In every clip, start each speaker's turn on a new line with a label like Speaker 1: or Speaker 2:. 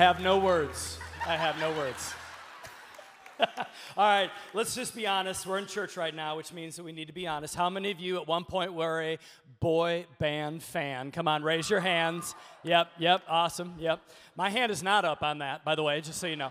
Speaker 1: Have no words. I have no words. All right, let's just be honest. We're in church right now, which means that we need to be honest. How many of you at one point were a boy band fan? Come on, raise your hands. Yep, yep, awesome, yep. My hand is not up on that, by the way, just so you know.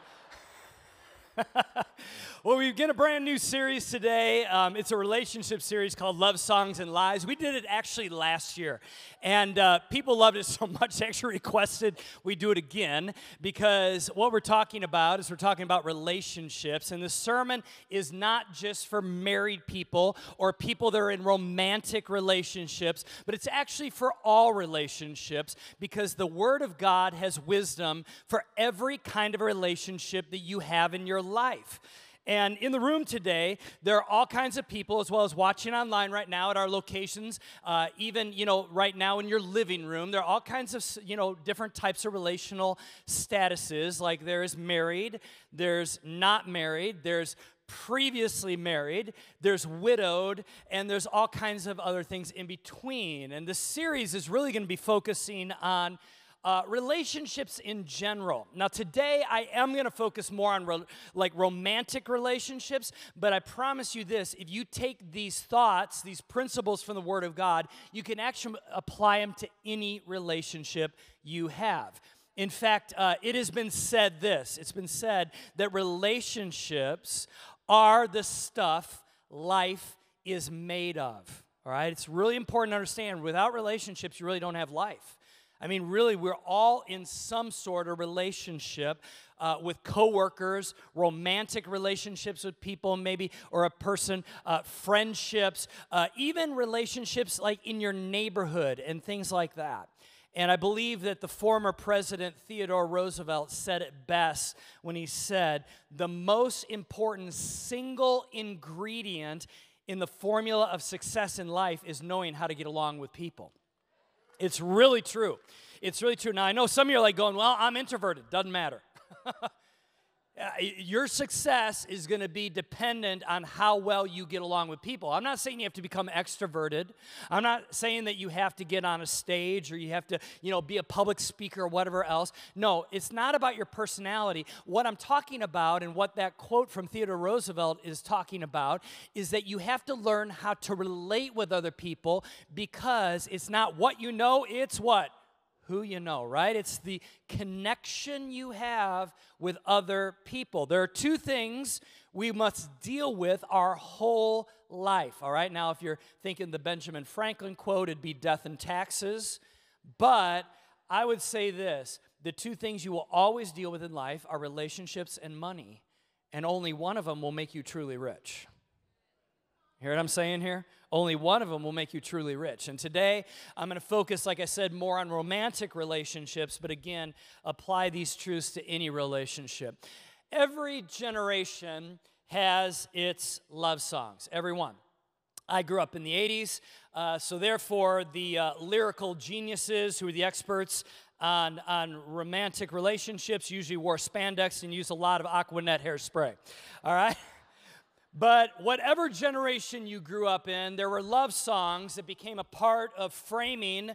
Speaker 1: Well, we begin a brand new series today. Um, it's a relationship series called Love Songs and Lies. We did it actually last year, and uh, people loved it so much they actually requested we do it again because what we're talking about is we're talking about relationships, and the sermon is not just for married people or people that are in romantic relationships, but it's actually for all relationships because the Word of God has wisdom for every kind of relationship that you have in your life. And in the room today, there are all kinds of people, as well as watching online right now at our locations, uh, even, you know, right now in your living room. There are all kinds of, you know, different types of relational statuses. Like there's married, there's not married, there's previously married, there's widowed, and there's all kinds of other things in between. And this series is really going to be focusing on uh, relationships in general. Now, today I am going to focus more on ro- like romantic relationships, but I promise you this if you take these thoughts, these principles from the Word of God, you can actually apply them to any relationship you have. In fact, uh, it has been said this it's been said that relationships are the stuff life is made of. All right? It's really important to understand without relationships, you really don't have life. I mean, really, we're all in some sort of relationship uh, with coworkers, romantic relationships with people, maybe, or a person, uh, friendships, uh, even relationships like in your neighborhood and things like that. And I believe that the former president Theodore Roosevelt said it best when he said, The most important single ingredient in the formula of success in life is knowing how to get along with people. It's really true. It's really true. Now, I know some of you are like going, well, I'm introverted. Doesn't matter. Uh, your success is going to be dependent on how well you get along with people. I'm not saying you have to become extroverted. I'm not saying that you have to get on a stage or you have to, you know, be a public speaker or whatever else. No, it's not about your personality. What I'm talking about and what that quote from Theodore Roosevelt is talking about is that you have to learn how to relate with other people because it's not what you know, it's what who you know, right? It's the connection you have with other people. There are two things we must deal with our whole life, all right? Now, if you're thinking the Benjamin Franklin quote, it'd be death and taxes. But I would say this the two things you will always deal with in life are relationships and money, and only one of them will make you truly rich. Hear what I'm saying here? Only one of them will make you truly rich. And today, I'm going to focus, like I said, more on romantic relationships, but again, apply these truths to any relationship. Every generation has its love songs, every one. I grew up in the 80s, uh, so therefore, the uh, lyrical geniuses who are the experts on, on romantic relationships usually wore spandex and used a lot of Aquanet hairspray. All right? But whatever generation you grew up in, there were love songs that became a part of framing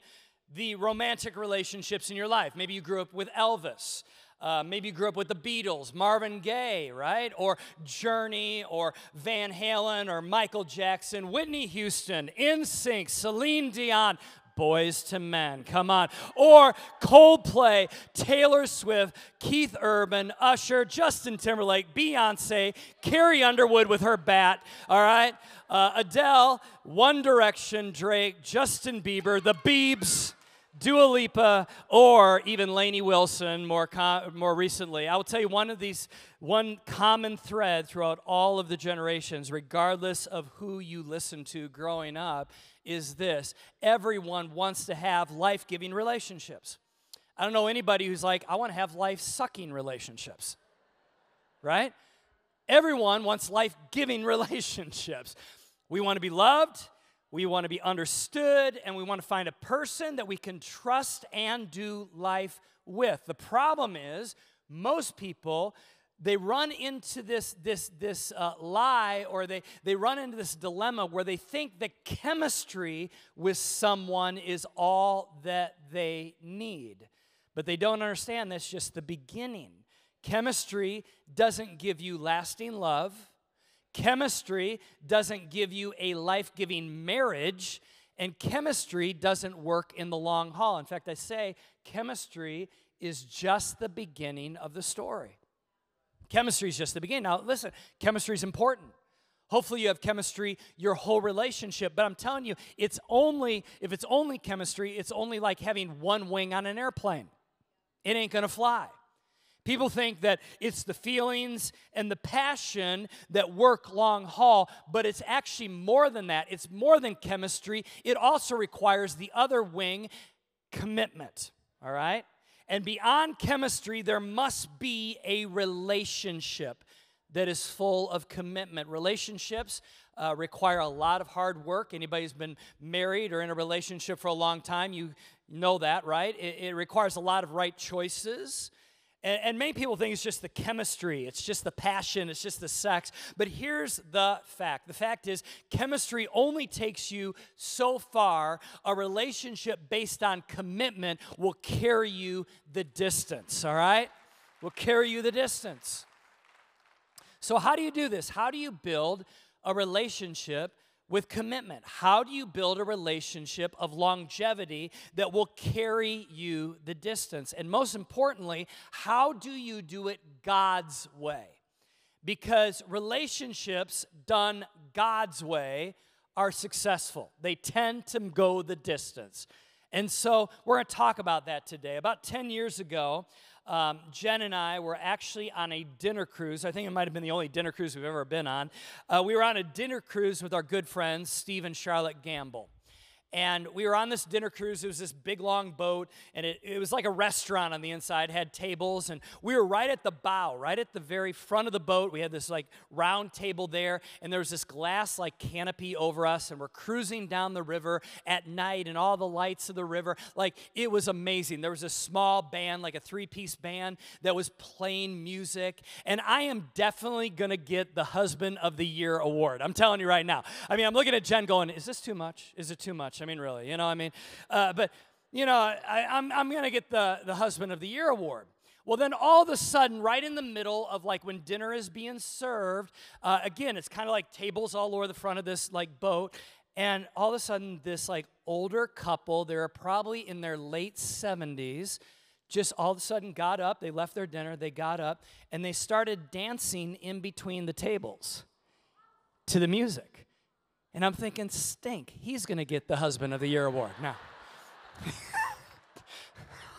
Speaker 1: the romantic relationships in your life. Maybe you grew up with Elvis. Uh, maybe you grew up with the Beatles, Marvin Gaye, right? Or Journey, or Van Halen, or Michael Jackson, Whitney Houston, NSYNC, Celine Dion, Boyz II Men, come on. Or Coldplay, Taylor Swift, Keith Urban, Usher, Justin Timberlake, Beyonce, Carrie Underwood with her bat, all right? Uh, Adele, One Direction, Drake, Justin Bieber, the Biebs. Dua Lipa, or even Lainey Wilson more, com- more recently. I will tell you one of these, one common thread throughout all of the generations, regardless of who you listen to growing up, is this everyone wants to have life giving relationships. I don't know anybody who's like, I want to have life sucking relationships, right? Everyone wants life giving relationships. We want to be loved, we want to be understood, and we want to find a person that we can trust and do life with. The problem is, most people they run into this, this, this uh, lie or they, they run into this dilemma where they think that chemistry with someone is all that they need. But they don't understand that's just the beginning. Chemistry doesn't give you lasting love. Chemistry doesn't give you a life giving marriage. And chemistry doesn't work in the long haul. In fact, I say chemistry is just the beginning of the story. Chemistry is just the beginning. Now, listen, chemistry is important. Hopefully, you have chemistry your whole relationship. But I'm telling you, it's only, if it's only chemistry, it's only like having one wing on an airplane. It ain't gonna fly. People think that it's the feelings and the passion that work long haul, but it's actually more than that. It's more than chemistry. It also requires the other wing commitment, all right? And beyond chemistry, there must be a relationship that is full of commitment. Relationships uh, require a lot of hard work. Anybody who's been married or in a relationship for a long time, you know that, right? It, it requires a lot of right choices. And, and many people think it's just the chemistry, it's just the passion, it's just the sex. But here's the fact the fact is, chemistry only takes you so far. A relationship based on commitment will carry you the distance, all right? Will carry you the distance. So, how do you do this? How do you build a relationship with commitment. How do you build a relationship of longevity that will carry you the distance? And most importantly, how do you do it God's way? Because relationships done God's way are successful, they tend to go the distance. And so we're going to talk about that today. About 10 years ago, um, Jen and I were actually on a dinner cruise. I think it might have been the only dinner cruise we've ever been on. Uh, we were on a dinner cruise with our good friends, Steve and Charlotte Gamble. And we were on this dinner cruise. It was this big long boat, and it, it was like a restaurant on the inside, had tables. And we were right at the bow, right at the very front of the boat. We had this like round table there, and there was this glass like canopy over us. And we're cruising down the river at night, and all the lights of the river. Like it was amazing. There was a small band, like a three piece band, that was playing music. And I am definitely going to get the Husband of the Year award. I'm telling you right now. I mean, I'm looking at Jen going, Is this too much? Is it too much? I mean, really, you know, I mean, uh, but, you know, I, I'm, I'm going to get the, the Husband of the Year award. Well, then all of a sudden, right in the middle of like when dinner is being served, uh, again, it's kind of like tables all over the front of this like boat. And all of a sudden, this like older couple, they're probably in their late 70s, just all of a sudden got up. They left their dinner, they got up, and they started dancing in between the tables to the music. And I'm thinking, stink, he's to get the Husband of the Year award now.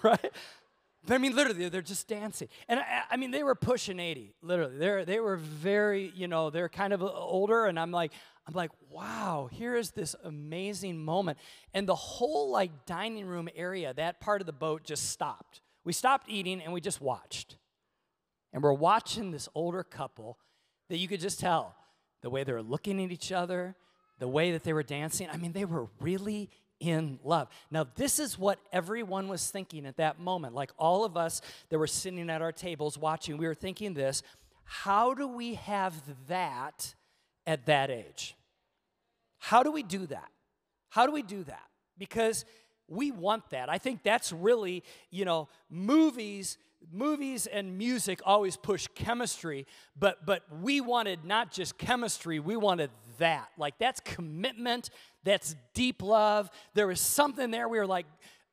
Speaker 1: right? I mean, literally, they're just dancing. And I, I, mean, they were pushing 80, literally. They're, they were very, you know, they're kind of older. And I'm like, I'm like, wow, here is this amazing moment. And the whole like dining room area, that part of the boat just stopped. We stopped eating and we just watched. And we're watching this older couple that you could just tell the way they're looking at each other, the way that they were dancing, I mean, they were really in love. Now, this is what everyone was thinking at that moment. Like all of us that were sitting at our tables watching, we were thinking this how do we have that at that age? How do we do that? How do we do that? Because we want that. I think that's really, you know, movies movies and music always push chemistry, but but we wanted not just chemistry, we wanted that. Like that's commitment, that's deep love. There was something there. We were like,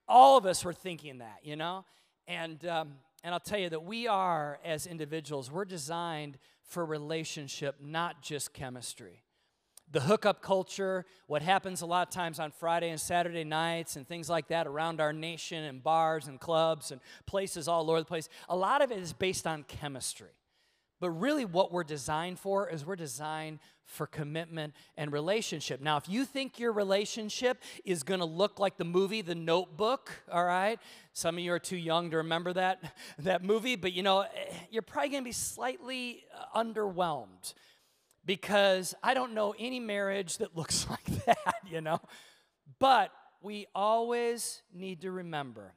Speaker 1: all of us were thinking that, you know. And um, and I'll tell you that we are as individuals, we're designed for relationship, not just chemistry the hookup culture, what happens a lot of times on Friday and Saturday nights and things like that around our nation and bars and clubs and places all over the place, a lot of it is based on chemistry. But really, what we're designed for is we're designed for commitment and relationship. Now, if you think your relationship is gonna look like the movie The Notebook, all right, some of you are too young to remember that, that movie, but you know, eh, you're probably gonna be slightly uh, underwhelmed because I don't know any marriage that looks like that, you know. But we always need to remember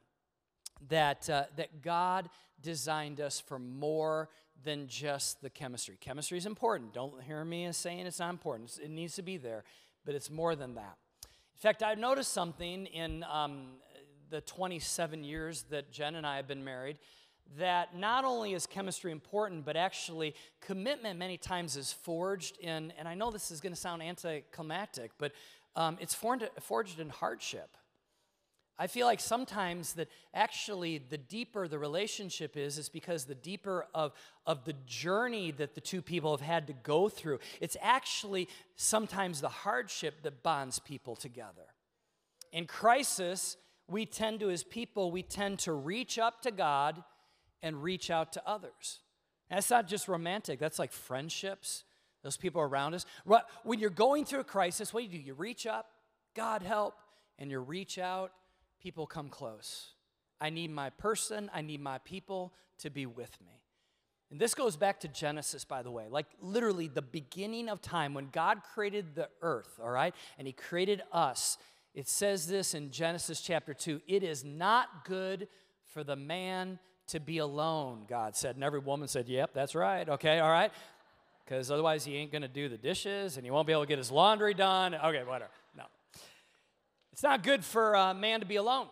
Speaker 1: that, uh, that God designed us for more than just the chemistry. Chemistry is important. Don't hear me as saying it's not important. It needs to be there, but it's more than that. In fact, I've noticed something in um, the 27 years that Jen and I have been married that not only is chemistry important, but actually commitment many times is forged in, and I know this is going to sound anticlimactic, but um, it's forged, forged in hardship. I feel like sometimes that actually the deeper the relationship is, is because the deeper of, of the journey that the two people have had to go through. It's actually sometimes the hardship that bonds people together. In crisis, we tend to, as people, we tend to reach up to God and reach out to others. And that's not just romantic, that's like friendships, those people around us. When you're going through a crisis, what do you do? You reach up, God help, and you reach out, people come close. I need my person, I need my people to be with me. And this goes back to Genesis, by the way, like literally the beginning of time when God created the earth, all right? And He created us. It says this in Genesis chapter 2 it is not good for the man to be alone, God said. And every woman said, Yep, that's right. Okay, all right. Because otherwise he ain't to do the dishes and he won't be able to get his laundry done. Okay, whatever. It's not good for a man to be alone.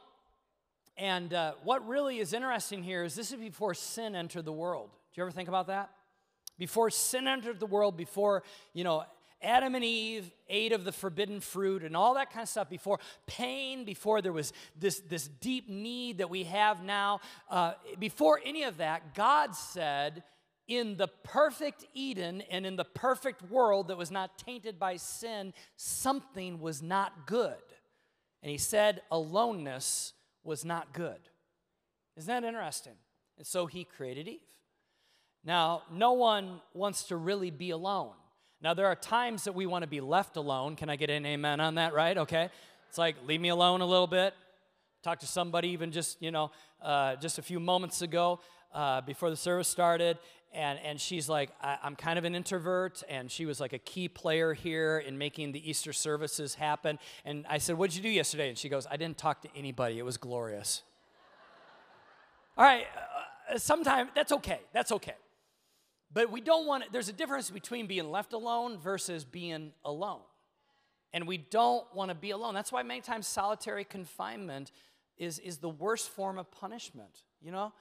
Speaker 1: And uh, what really is interesting here is this is before sin entered the world. Do you ever think about that? Before sin entered the world, before, you know, Adam and Eve ate of the forbidden fruit and all that kind of stuff before pain, before there was this, this deep need that we have now, uh, before any of that, God said, in the perfect Eden and in the perfect world that was not tainted by sin, something was not good. And he said, aloneness was not good. Isn't that interesting? And so he created Eve. Now, no one wants to really be alone. Now, there are times that we want to be left alone. Can I get an amen on that, right? Okay. It's like, leave me alone a little bit. Talk to somebody even just, you know, uh, just a few moments ago uh, before the service started, and, and she's like, I, am kind of an introvert, and she was like a key player here in making the Easter services happen. And I said, What did you do yesterday? And she goes, I didn't talk to anybody. It was glorious. All right, uh, sometimes that's okay. That's okay. But we don't want, there's a difference between being left alone versus being alone. And we don't want to be alone. That's why many times solitary confinement is, is the worst form of punishment, you know?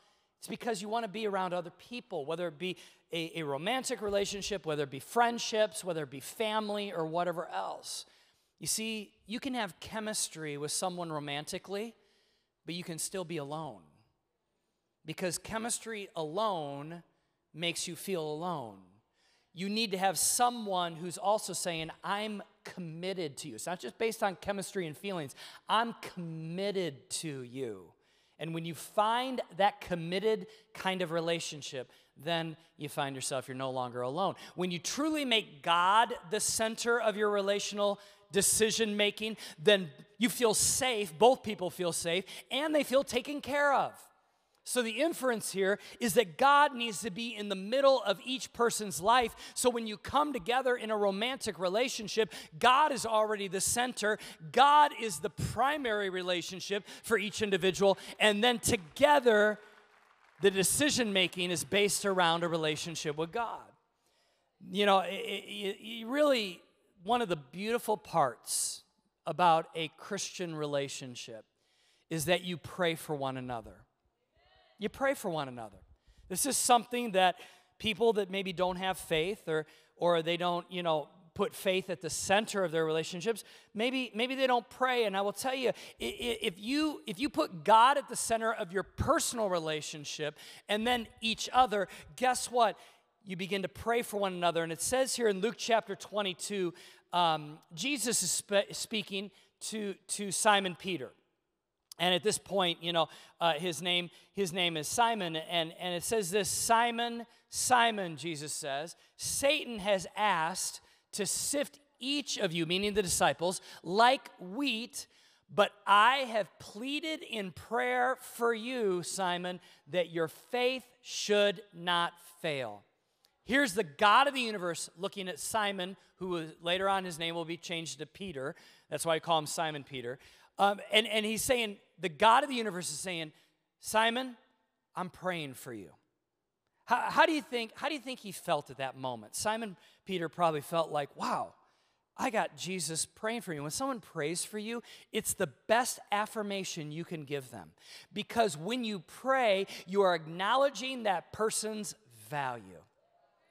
Speaker 1: It's because you want to be around other people, whether it be a, a romantic relationship, whether it be friendships, whether it be family, or whatever else. You see, you can have chemistry with someone romantically, but you can still be alone. Because chemistry alone makes you feel alone. You need to have someone who's also saying, I'm committed to you. It's not just based on chemistry and feelings, I'm committed to you. And when you find that committed kind of relationship, then you find yourself you're no longer alone. When you truly make God the center of your relational decision making, then you feel safe, both people feel safe, and they feel taken care of. So, the inference here is that God needs to be in the middle of each person's life. So, when you come together in a romantic relationship, God is already the center. God is the primary relationship for each individual. And then together, the decision making is based around a relationship with God. You know, it, it, it really, one of the beautiful parts about a Christian relationship is that you pray for one another. You pray for one another. This is something that people that maybe don't have faith or or they don't, you know, put faith at the center of their relationships maybe maybe they don't pray. And i will tell you if you if you put god at the center of your personal relationship and then each other guess what? You begin to pray for one another. And it says here in luke chapter 22 um, jesus is spe- speaking to to simon peter and at this point, you know, uh, his name his name is Simon, and and it says this: Simon, Simon, Jesus says, Satan has asked to sift each of you, meaning the disciples, like wheat. But I have pleaded in prayer for you, Simon, that your faith should not fail. Here's the God of the universe looking at Simon, who later on his name will be changed to Peter. That's why I call him Simon Peter. Um, and, and he's saying, the God of the universe is saying, Simon, I'm praying for you. How, how, do you think, how do you think he felt at that moment? Simon Peter probably felt like, wow, I got Jesus praying for you. When someone prays for you, it's the best affirmation you can give them. Because when you pray, you are acknowledging that person's value.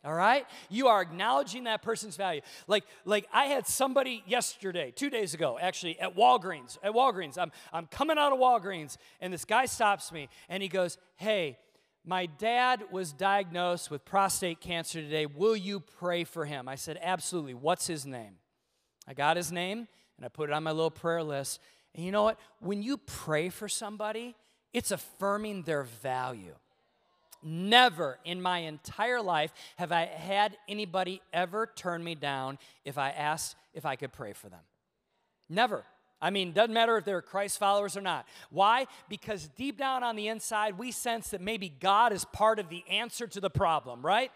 Speaker 1: All right? You are acknowledging that person's value. Like, like I had somebody yesterday, two days ago, actually, at Walgreens. At Walgreens. I'm, I'm coming out of Walgreens, and this guy stops me and he goes, Hey, my dad was diagnosed with prostate cancer today. Will you pray for him? I said, Absolutely. What's his name? I got his name and I put it on my little prayer list. And you know what? When you pray for somebody, it's affirming their value. Never in my entire life have I had anybody ever turn me down if I asked if I could pray for them. Never. I mean, doesn't matter if they're Christ followers or not. Why? Because deep down on the inside, we sense that maybe God is part of the answer to the problem, right?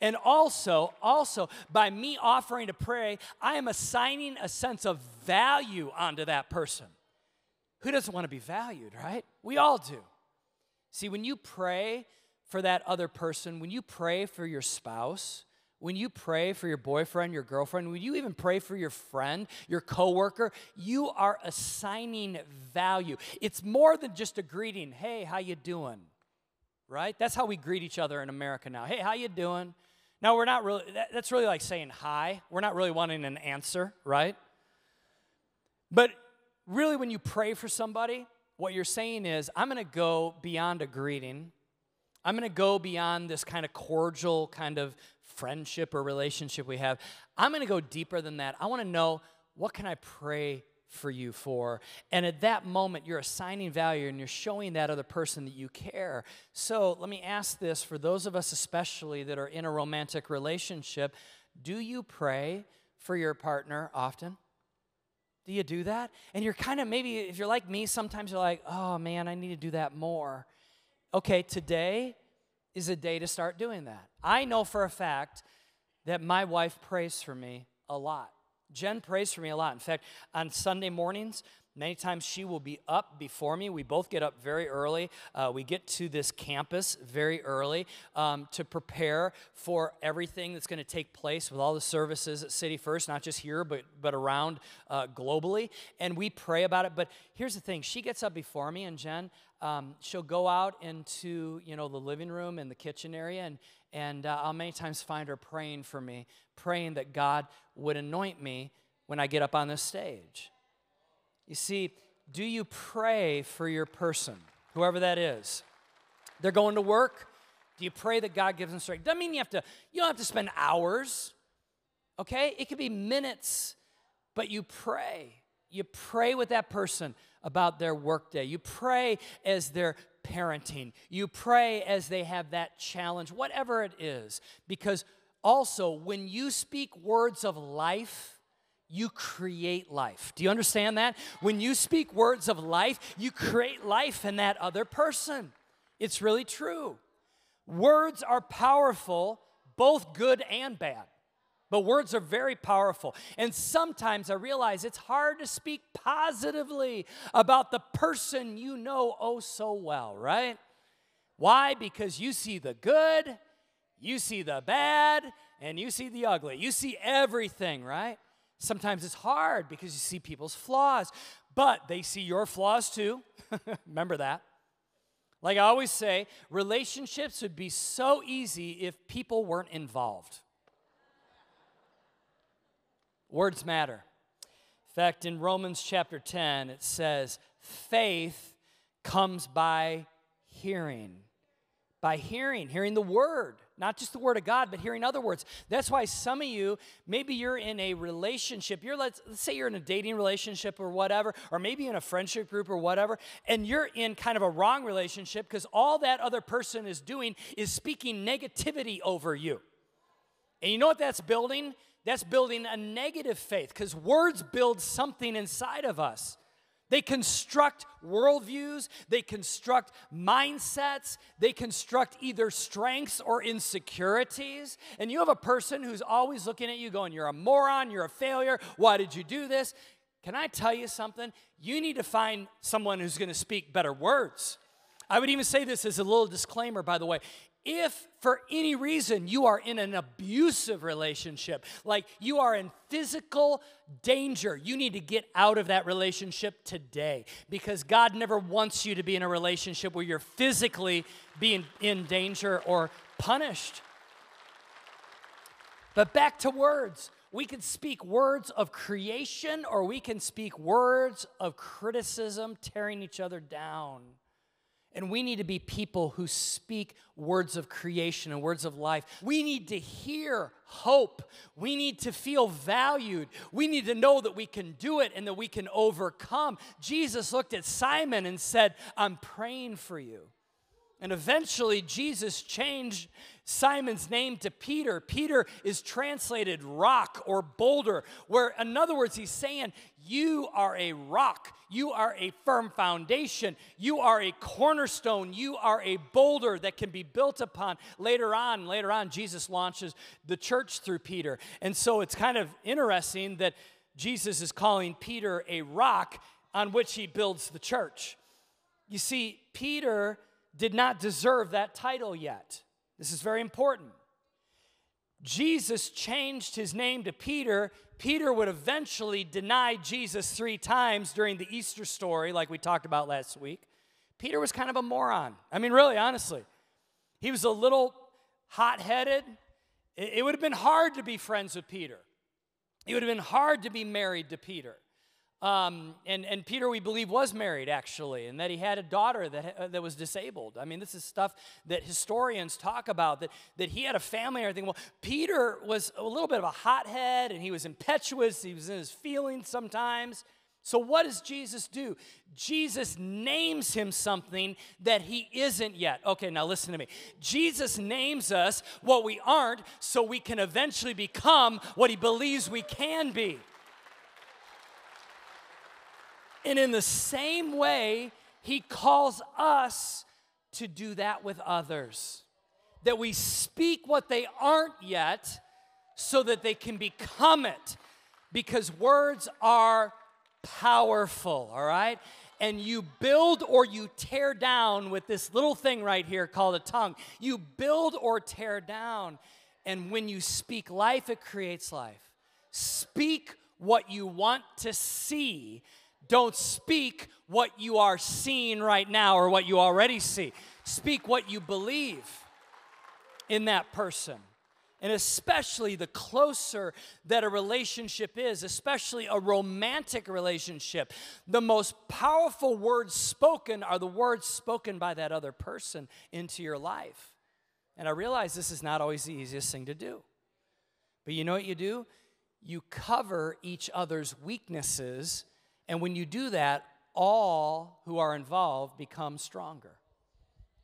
Speaker 1: And also, also, by me offering to pray, I am assigning a sense of value onto that person. Who doesn't want to be valued, right? We all do. See, when you pray for that other person, when you pray for your spouse, when you pray for your boyfriend, your girlfriend, when you even pray for your friend, your coworker, you are assigning value. It's more than just a greeting. Hey, how you doing? Right? That's how we greet each other in America now. Hey, how you doing? Now, we're not really, that, that's really like saying hi. We're not really wanting an answer, right? But really, when you pray for somebody, what you're saying is, I'm going to go beyond a greeting. I'm going to go beyond this kind of cordial kind of friendship or relationship we have. I'm going to go deeper than that. I want to know what can I pray for you for. And at that moment, you're assigning value and you're showing that other person that you care. So let me ask this for those of us, especially that are in a romantic relationship do you pray for your partner often? Do you do that? And you're kind of maybe, if you're like me, sometimes you're like, oh man, I need to do that more. Okay, today is a day to start doing that. I know for a fact that my wife prays for me a lot. Jen prays for me a lot. In fact, on Sunday mornings, Many times she will be up before me. We both get up very early. Uh, we get to this campus very early um, to prepare for everything that's going to take place with all the services at City First, not just here, but, but around uh, globally. And we pray about it. But here's the thing she gets up before me, and Jen, um, she'll go out into you know the living room and the kitchen area, and, and uh, I'll many times find her praying for me, praying that God would anoint me when I get up on this stage. You see, do you pray for your person, whoever that is? They're going to work. Do you pray that God gives them strength? Doesn't mean you have to, you don't have to spend hours, okay? It could be minutes, but you pray. You pray with that person about their workday. You pray as they're parenting. You pray as they have that challenge, whatever it is. Because also, when you speak words of life, you create life. Do you understand that? When you speak words of life, you create life in that other person. It's really true. Words are powerful, both good and bad. But words are very powerful. And sometimes I realize it's hard to speak positively about the person you know oh so well, right? Why? Because you see the good, you see the bad, and you see the ugly. You see everything, right? Sometimes it's hard because you see people's flaws, but they see your flaws too. Remember that. Like I always say, relationships would be so easy if people weren't involved. Words matter. In fact, in Romans chapter 10, it says, faith comes by hearing. By hearing, hearing the word. Not just the word of God, but hearing other words. That's why some of you, maybe you're in a relationship. You're let's, let's say you're in a dating relationship or whatever, or maybe in a friendship group or whatever, and you're in kind of a wrong relationship because all that other person is doing is speaking negativity over you. And you know what that's building? That's building a negative faith because words build something inside of us. They construct worldviews, they construct mindsets, they construct either strengths or insecurities. And you have a person who's always looking at you going, You're a moron, you're a failure, why did you do this? Can I tell you something? You need to find someone who's to speak better words. I would even say this as a little disclaimer, by the way. If for any reason you are in an abusive relationship, like you are in physical danger, you need to get out of that relationship today because God never wants you to be in a relationship where you're physically being in danger or punished. But back to words. We can speak words of creation or we can speak words of criticism, tearing each other down. And we need to be people who speak words of creation and words of life. We need to hear hope. We need to feel valued. We need to know that we can do it and that we can overcome. Jesus looked at Simon and said, I'm praying for you. And eventually, Jesus changed Simon's name to Peter. Peter is translated rock or boulder, where, in other words, he's saying, You are a rock. You are a firm foundation. You are a cornerstone. You are a boulder that can be built upon. Later on, later on, Jesus launches the church through Peter. And so it's kind of interesting that Jesus is calling Peter a rock on which he builds the church. You see, Peter did not deserve that title yet. This is very important. Jesus changed his name to Peter. Peter would eventually deny Jesus three times during the Easter story, like we talked about last week. Peter was kind of a moron. I mean, really, honestly. He was a little hot headed. It would have been hard to be friends with Peter, it would have been hard to be married to Peter. Um, and, and Peter, we believe, was married actually, and that he had a daughter that, uh, that was disabled. I mean, this is stuff that historians talk about, that, that he had a family and everything. Well, Peter was a little bit of a hothead, and he was impetuous, he was in his feelings sometimes. So, what does Jesus do? Jesus names him something that he isn't yet. Okay, now listen to me. Jesus names us what we aren't so we can eventually become what he believes we can be. And in the same way, He calls us to do that with others. That we speak what they aren't yet so that they can become it. Because words are powerful, all right? And you build or you tear down with this little thing right here called a tongue. You build or tear down. And when you speak life, it creates life. Speak what you want to see don't speak what you are seeing right now or what you already see. Speak what you believe in that person. And especially the closer that a relationship is, especially a romantic relationship, the most powerful words spoken are the words spoken by that other person into your life. And I realize this is not always the easiest thing to do. But you know what you do? You cover each other's weaknesses and when you do that, all who are involved become stronger.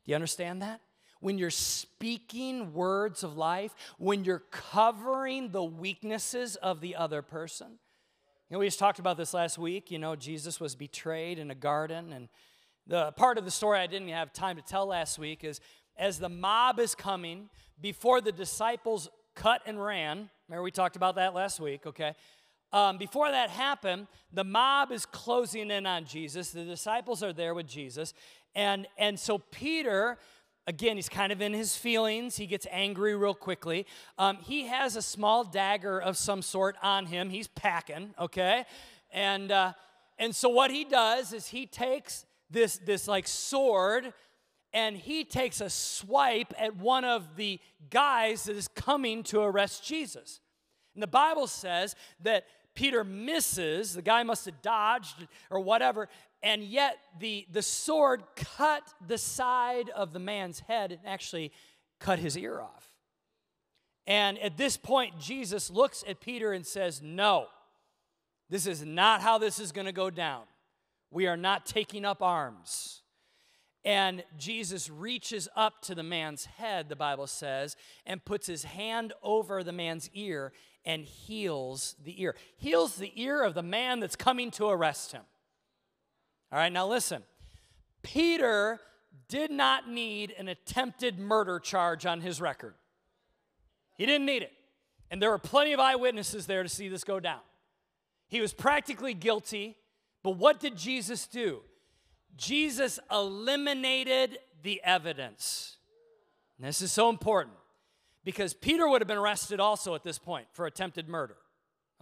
Speaker 1: Do you understand that? When you're speaking words of life, when you're covering the weaknesses of the other person. You know, we just talked about this last week. You know, Jesus was betrayed in a garden. And the part of the story I didn't have time to tell last week is as the mob is coming, before the disciples cut and ran, remember we talked about that last week, okay? Um, before that happened, the mob is closing in on Jesus. The disciples are there with Jesus. And, and so Peter, again, he's kind of in his feelings. He gets angry real quickly. Um, he has a small dagger of some sort on him. He's packing, okay? And, uh, and so what he does is he takes this, this like sword and he takes a swipe at one of the guys that is coming to arrest Jesus. And the Bible says that Peter misses. The guy must have dodged or whatever. And yet the, the sword cut the side of the man's head and actually cut his ear off. And at this point, Jesus looks at Peter and says, No, this is not how this is going to go down. We are not taking up arms. And Jesus reaches up to the man's head, the Bible says, and puts his hand over the man's ear and heals the ear. Heals the ear of the man that's coming to arrest him. All right, now listen. Peter did not need an attempted murder charge on his record. He didn't need it. And there were plenty of eyewitnesses there to see this go down. He was practically guilty, but what did Jesus do? Jesus eliminated the evidence. And this is so important because Peter would have been arrested also at this point for attempted murder.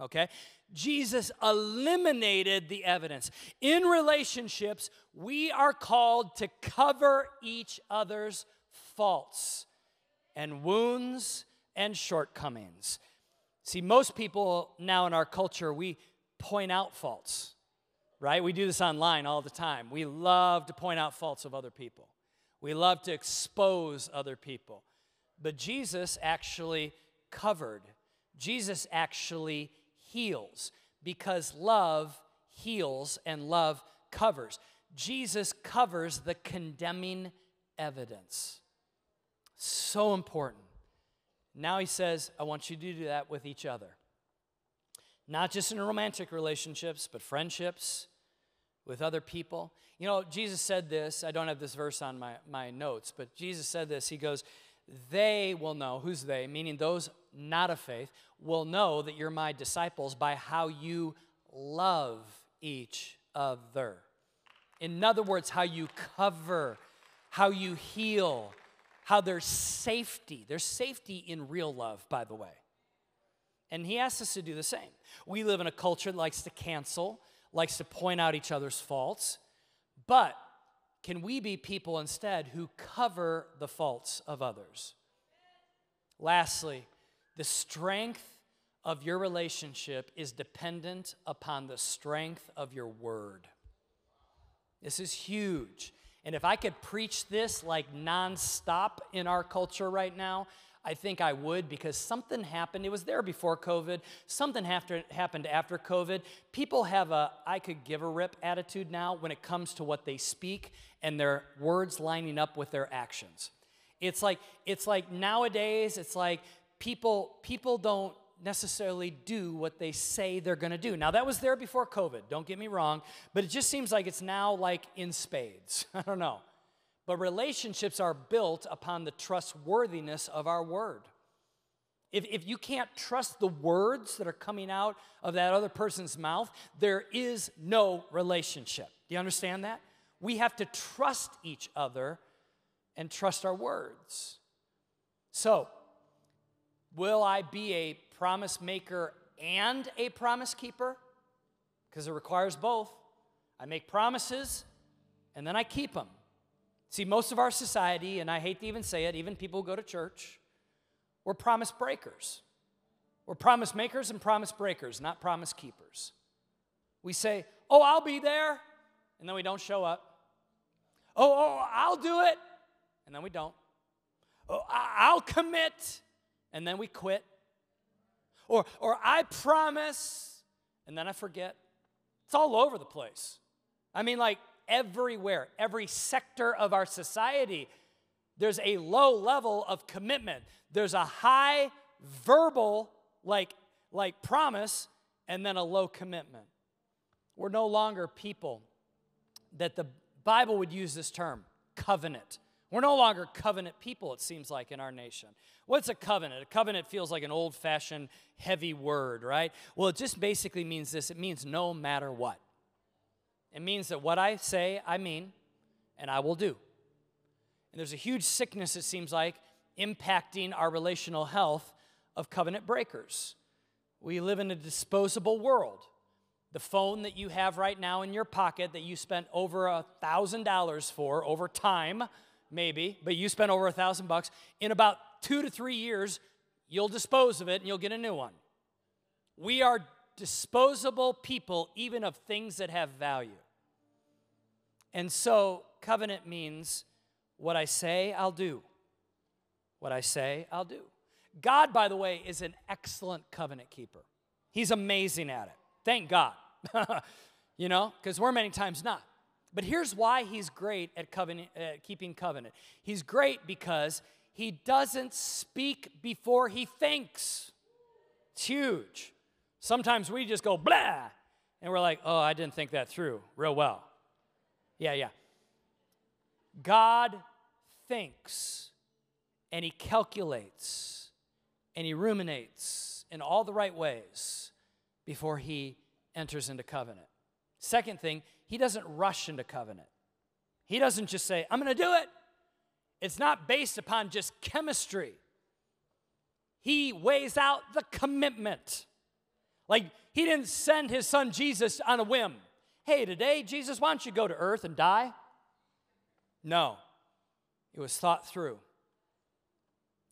Speaker 1: Okay? Jesus eliminated the evidence. In relationships, we are called to cover each other's faults and wounds and shortcomings. See, most people now in our culture, we point out faults, right? We do this online all the time. We love to point out faults of other people, we love to expose other people. But Jesus actually covered, Jesus actually heals because love heals and love covers. Jesus covers the condemning evidence. So important. Now he says, I want you to do that with each other. Not just in romantic relationships, but friendships with other people. You know, Jesus said this. I don't have this verse on my, my notes, but Jesus said this. He goes, They will know, who's they? Meaning those not of faith, will know that you're my disciples by how you love each other. In other words, how you cover, how you heal, how there's safety. There's safety in real love, by the way. And he asks us to do the same. We live in a culture that likes to cancel, likes to point out each other's faults. But can we be people instead who cover the faults of others? Lastly, the strength of your relationship is dependent upon the strength of your word. This is huge. And if I could preach this like nonstop in our culture right now, I think I would because something happened. It was there before COVID. Something after, happened after COVID. People have a I could give a rip attitude now when it comes to what they speak and their words lining up with their actions. It's like it's like nowadays it's like people people don't necessarily do what they say they're going to do. Now, that was there before COVID, don't get me wrong, but it just seems like it's now like in spades. I don't know. But relationships are built upon the trustworthiness of our word. If, if you can't trust the words that are coming out of that other person's mouth, there is no relationship. Do you understand that? We have to trust each other and trust our words. So, will I be a promise maker and a promise keeper? Because it requires both. I make promises and then I keep them. See, most of our society, and I hate to even say it, even people who go to church, we're promise breakers. We're promise makers and promise breakers, not promise keepers. We say, Oh, I'll be there, and then we don't show up. Oh, oh, I'll do it, and then we don't. Oh, I'll commit, and then we quit. Or, or I promise, and then I forget. It's all over the place. I mean, like everywhere, every sector of our society, there's a low level of commitment. There's a high verbal, like, like promise, and then a low commitment. We're no longer people that the Bible would use this term, covenant. We're no longer covenant people, it seems like, in our nation. What's a covenant? A covenant feels like an old fashioned, heavy word, right? Well, it just basically means this it means no matter what. It means that what I say, I mean, and I will do. And there's a huge sickness, it seems like, impacting our relational health of covenant breakers. We live in a disposable world. The phone that you have right now in your pocket that you spent over a $1,000 for over time maybe, but you spent over a thousand bucks. In about two to three years, you'll dispose of it and you'll get a new one. We are disposable people, even of things that have value. And so, covenant means what I say, I'll do. What I say, I'll do. God, by the way, is an excellent covenant keeper. He's amazing at it. Thank God. you know, because we're many times not. But here's why he's great at covenant, uh, keeping covenant. He's great because he doesn't speak before he thinks. It's huge. Sometimes we just go blah, and we're like, oh, I didn't think that through real well. Yeah, yeah. God thinks and he calculates and he ruminates in all the right ways before he enters into covenant. Second thing, he doesn't rush into covenant. He doesn't just say, I'm going to do it. it's not based upon just chemistry. He weighs out the commitment. Like, he didn't send his son Jesus on a whim. Hey, today, Jesus, why don't you go to earth and die? No, it was thought through.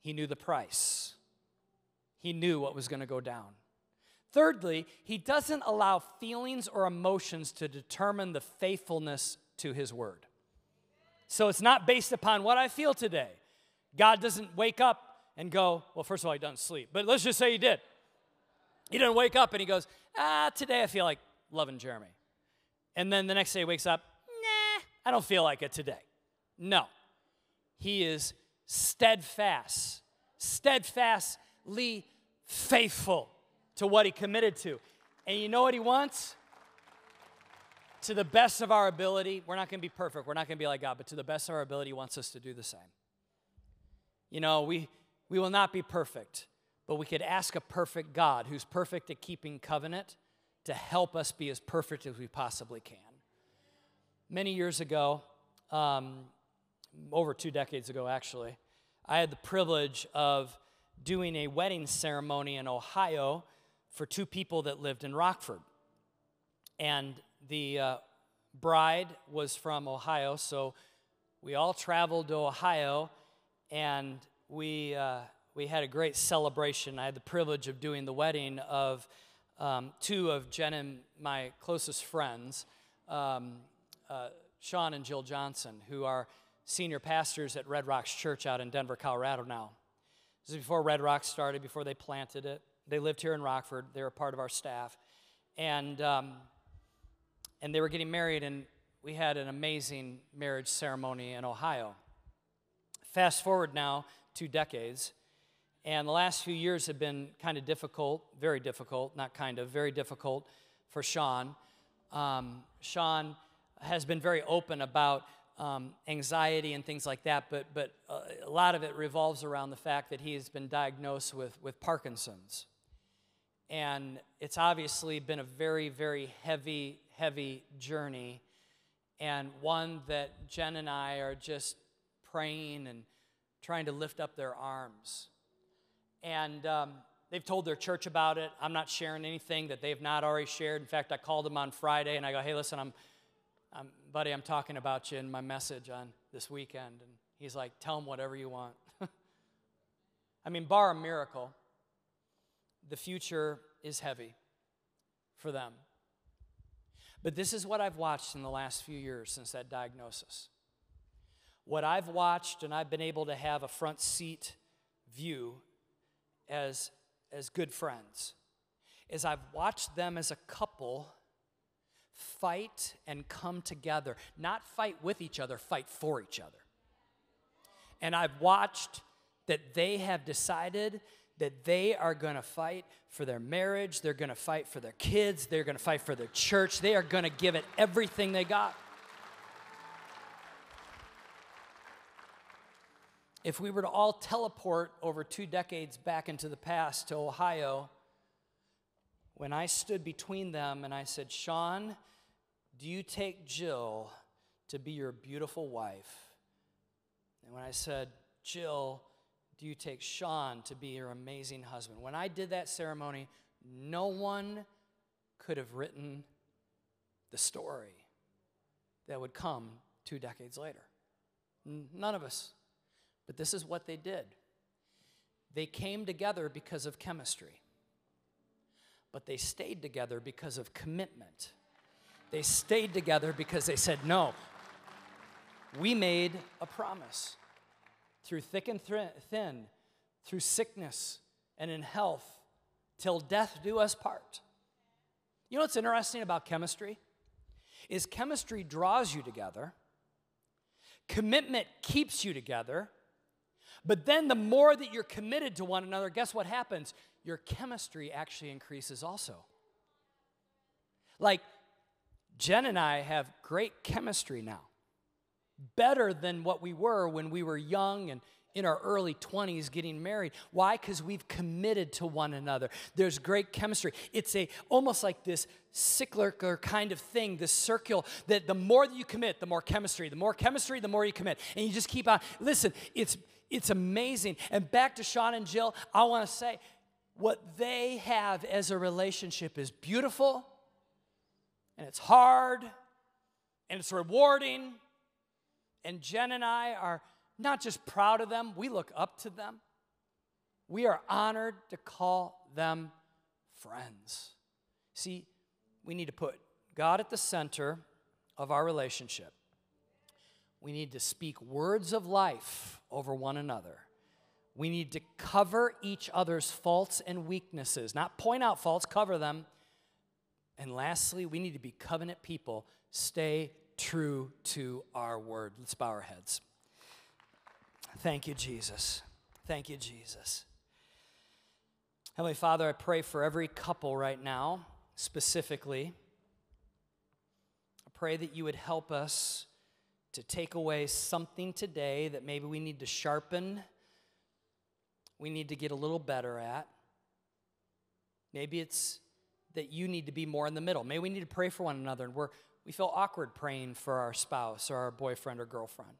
Speaker 1: He knew the price, he knew what was going to go down. Thirdly, he doesn't allow feelings or emotions to determine the faithfulness to his word. So it's not based upon what I feel today. God doesn't wake up and go, well, first of all, he doesn't sleep, but let's just say he did. He doesn't wake up and he goes, ah, today I feel like loving Jeremy. And then the next day he wakes up, nah, I don't feel like it today. No. He is steadfast, steadfastly faithful to what he committed to. And you know what he wants? To the best of our ability, we're not going to be perfect. We're not going to be like God, but to the best of our ability, he wants us to do the same. You know, we, we will not be perfect, but we could ask a perfect God who's perfect at keeping covenant to help us be as perfect as we possibly can. Many years ago, um, over two decades ago actually, I had the privilege of doing a wedding ceremony in Ohio for two people that lived in Rockford. And the uh, bride was from Ohio, so we all traveled to Ohio and we, uh, we had a great celebration. I had the privilege of doing the wedding of um, two of Jen and my closest friends, um, uh, Sean and Jill Johnson, who are senior pastors at Red Rocks Church out in Denver, Colorado now. This is before Red Rocks started, before they planted it. They lived here in Rockford. They were part of our staff. And, um, and they were getting married, and we had an amazing marriage ceremony in Ohio. Fast forward now two decades, and the last few years have been kind of difficult, very difficult, not kind of, very difficult for Sean. Um, Sean has been very open about um, anxiety and things like that, but, but uh, a lot of it revolves around the fact that he has been diagnosed with, with Parkinson's. And it's obviously been a very, very heavy, heavy journey, and one that Jen and I are just praying and trying to lift up their arms. And um, they've told their church about it. I'm not sharing anything that they've not already shared. In fact, I called them on Friday and I go, hey, listen, I'm, I'm, buddy, I'm talking about you in my message on this weekend. And he's like, tell them whatever you want. I mean, bar a miracle, the future is heavy for them. But this is what I've watched in the last few years since that diagnosis. What I've watched, and I've been able to have a front seat view as, as good friends, is I've watched them as a couple fight and come together. Not fight with each other, fight for each other. And I've watched that they have decided that they are going to fight for their marriage, they're going to fight for their kids, they're going to fight for their church, they are going to give it everything they got. If we were to all teleport over two decades back into the past to Ohio, when I stood between them and I said, Sean, do you take Jill to be your beautiful wife? And when I said, Jill, do you take Sean to be your amazing husband? When I did that ceremony, no one could have written the story that would come two decades later. None of us. But this is what they did they came together because of chemistry, but they stayed together because of commitment. They stayed together because they said, No, we made a promise through thick and thin, through sickness and in health, till death do us part. You know what's interesting about chemistry? Is chemistry draws you together, commitment keeps you together, but then the more that you're committed to one another, guess what happens? Your chemistry actually increases also. Like, Jen and I have great chemistry now better than what we were when we were young and in our early 20s getting married. Why? Because we've committed to one another. There's great chemistry. It's a almost like this cyclical kind of thing, this circle that the more that you commit, the more chemistry. The more chemistry, the more you commit. And you just keep on. Listen, it's it's amazing. And back to Sean and Jill, I want to say what they have as a relationship is beautiful and it's hard and it's rewarding. And Jen and I are not just proud of them, we look up to them. We are honored to call them friends. See, we need to put God at the center of our relationship. We need to speak words of life over one another. We need to cover each other's faults and weaknesses, not point out faults, cover them. And lastly, we need to be covenant people. Stay true to our word. Let's bow our heads. Thank you, Jesus. Thank you, Jesus. Heavenly Father, I pray for every couple right now, specifically. I pray that you would help us to take away something today that maybe we need to sharpen, we need to get a little better at. Maybe it's that you need to be more in the middle. Maybe we need to pray for one another and we're, we feel awkward praying for our spouse or our boyfriend or girlfriend.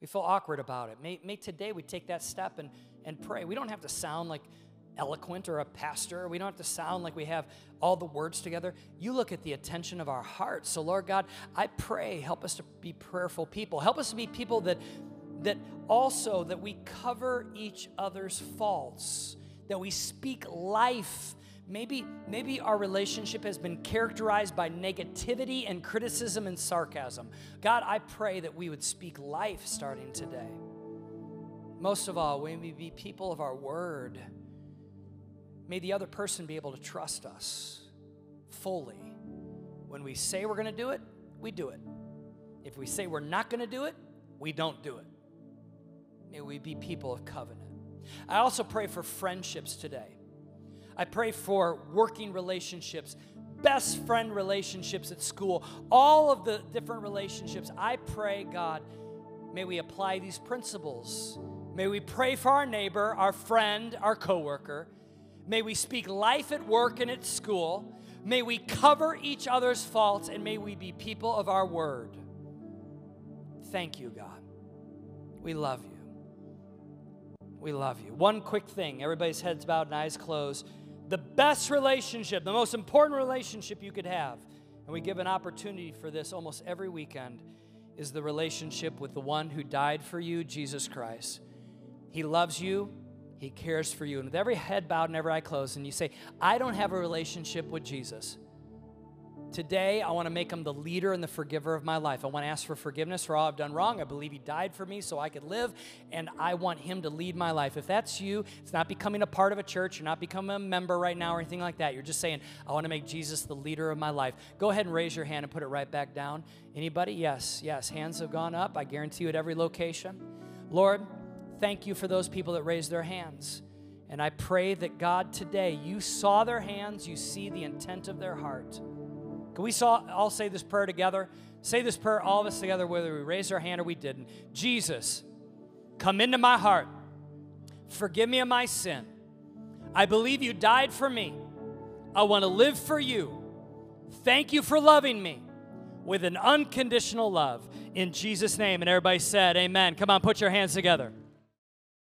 Speaker 1: We feel awkward about it. May, may today we take that step and, and pray. We don't have to sound like eloquent or a pastor. We don't have to sound like we have all the words together. You look at the attention of our hearts. So, Lord God, I pray, help us to be prayerful people. Help us to be people that that also that we cover each other's faults, that we speak life Maybe, maybe our relationship has been characterized by negativity and criticism and sarcasm. God, I pray that we would speak life starting today. Most of all, may we be people of our word. May the other person be able to trust us fully. When we say we're going to do it, we do it. If we say we're not going to do it, we don't do it. May we be people of covenant. I also pray for friendships today. I pray for working relationships, best friend relationships at school, all of the different relationships. I pray, God, may we apply these principles. May we pray for our neighbor, our friend, our coworker. May we speak life at work and at school. May we cover each other's faults and may we be people of our word. Thank you, God. We love you. We love you. One quick thing everybody's heads bowed and eyes closed the best relationship, the most important relationship you could have, and we give an opportunity for this almost every weekend, is the relationship with the one who died for you, Jesus Christ. He loves you, He cares for you. And with every head bowed and every eye closed, and you say, I don't have a relationship with Jesus. Today, I want to make him the leader and the forgiver of my life. I want to ask for forgiveness for all I've done wrong. I believe he died for me so I could live, and I want him to lead my life. If that's you, it's not becoming a part of a church, you're not becoming a member right now or anything like that. You're just saying, I want to make Jesus the leader of my life. Go ahead and raise your hand and put it right back down. Anybody? Yes, yes. Hands have gone up, I guarantee you, at every location. Lord, thank you for those people that raised their hands. And I pray that God today, you saw their hands, you see the intent of their heart. Can we all say this prayer together? Say this prayer, all of us together, whether we raised our hand or we didn't. Jesus, come into my heart. Forgive me of my sin. I believe you died for me. I want to live for you. Thank you for loving me with an unconditional love. In Jesus' name. And everybody said, Amen. Come on, put your hands together.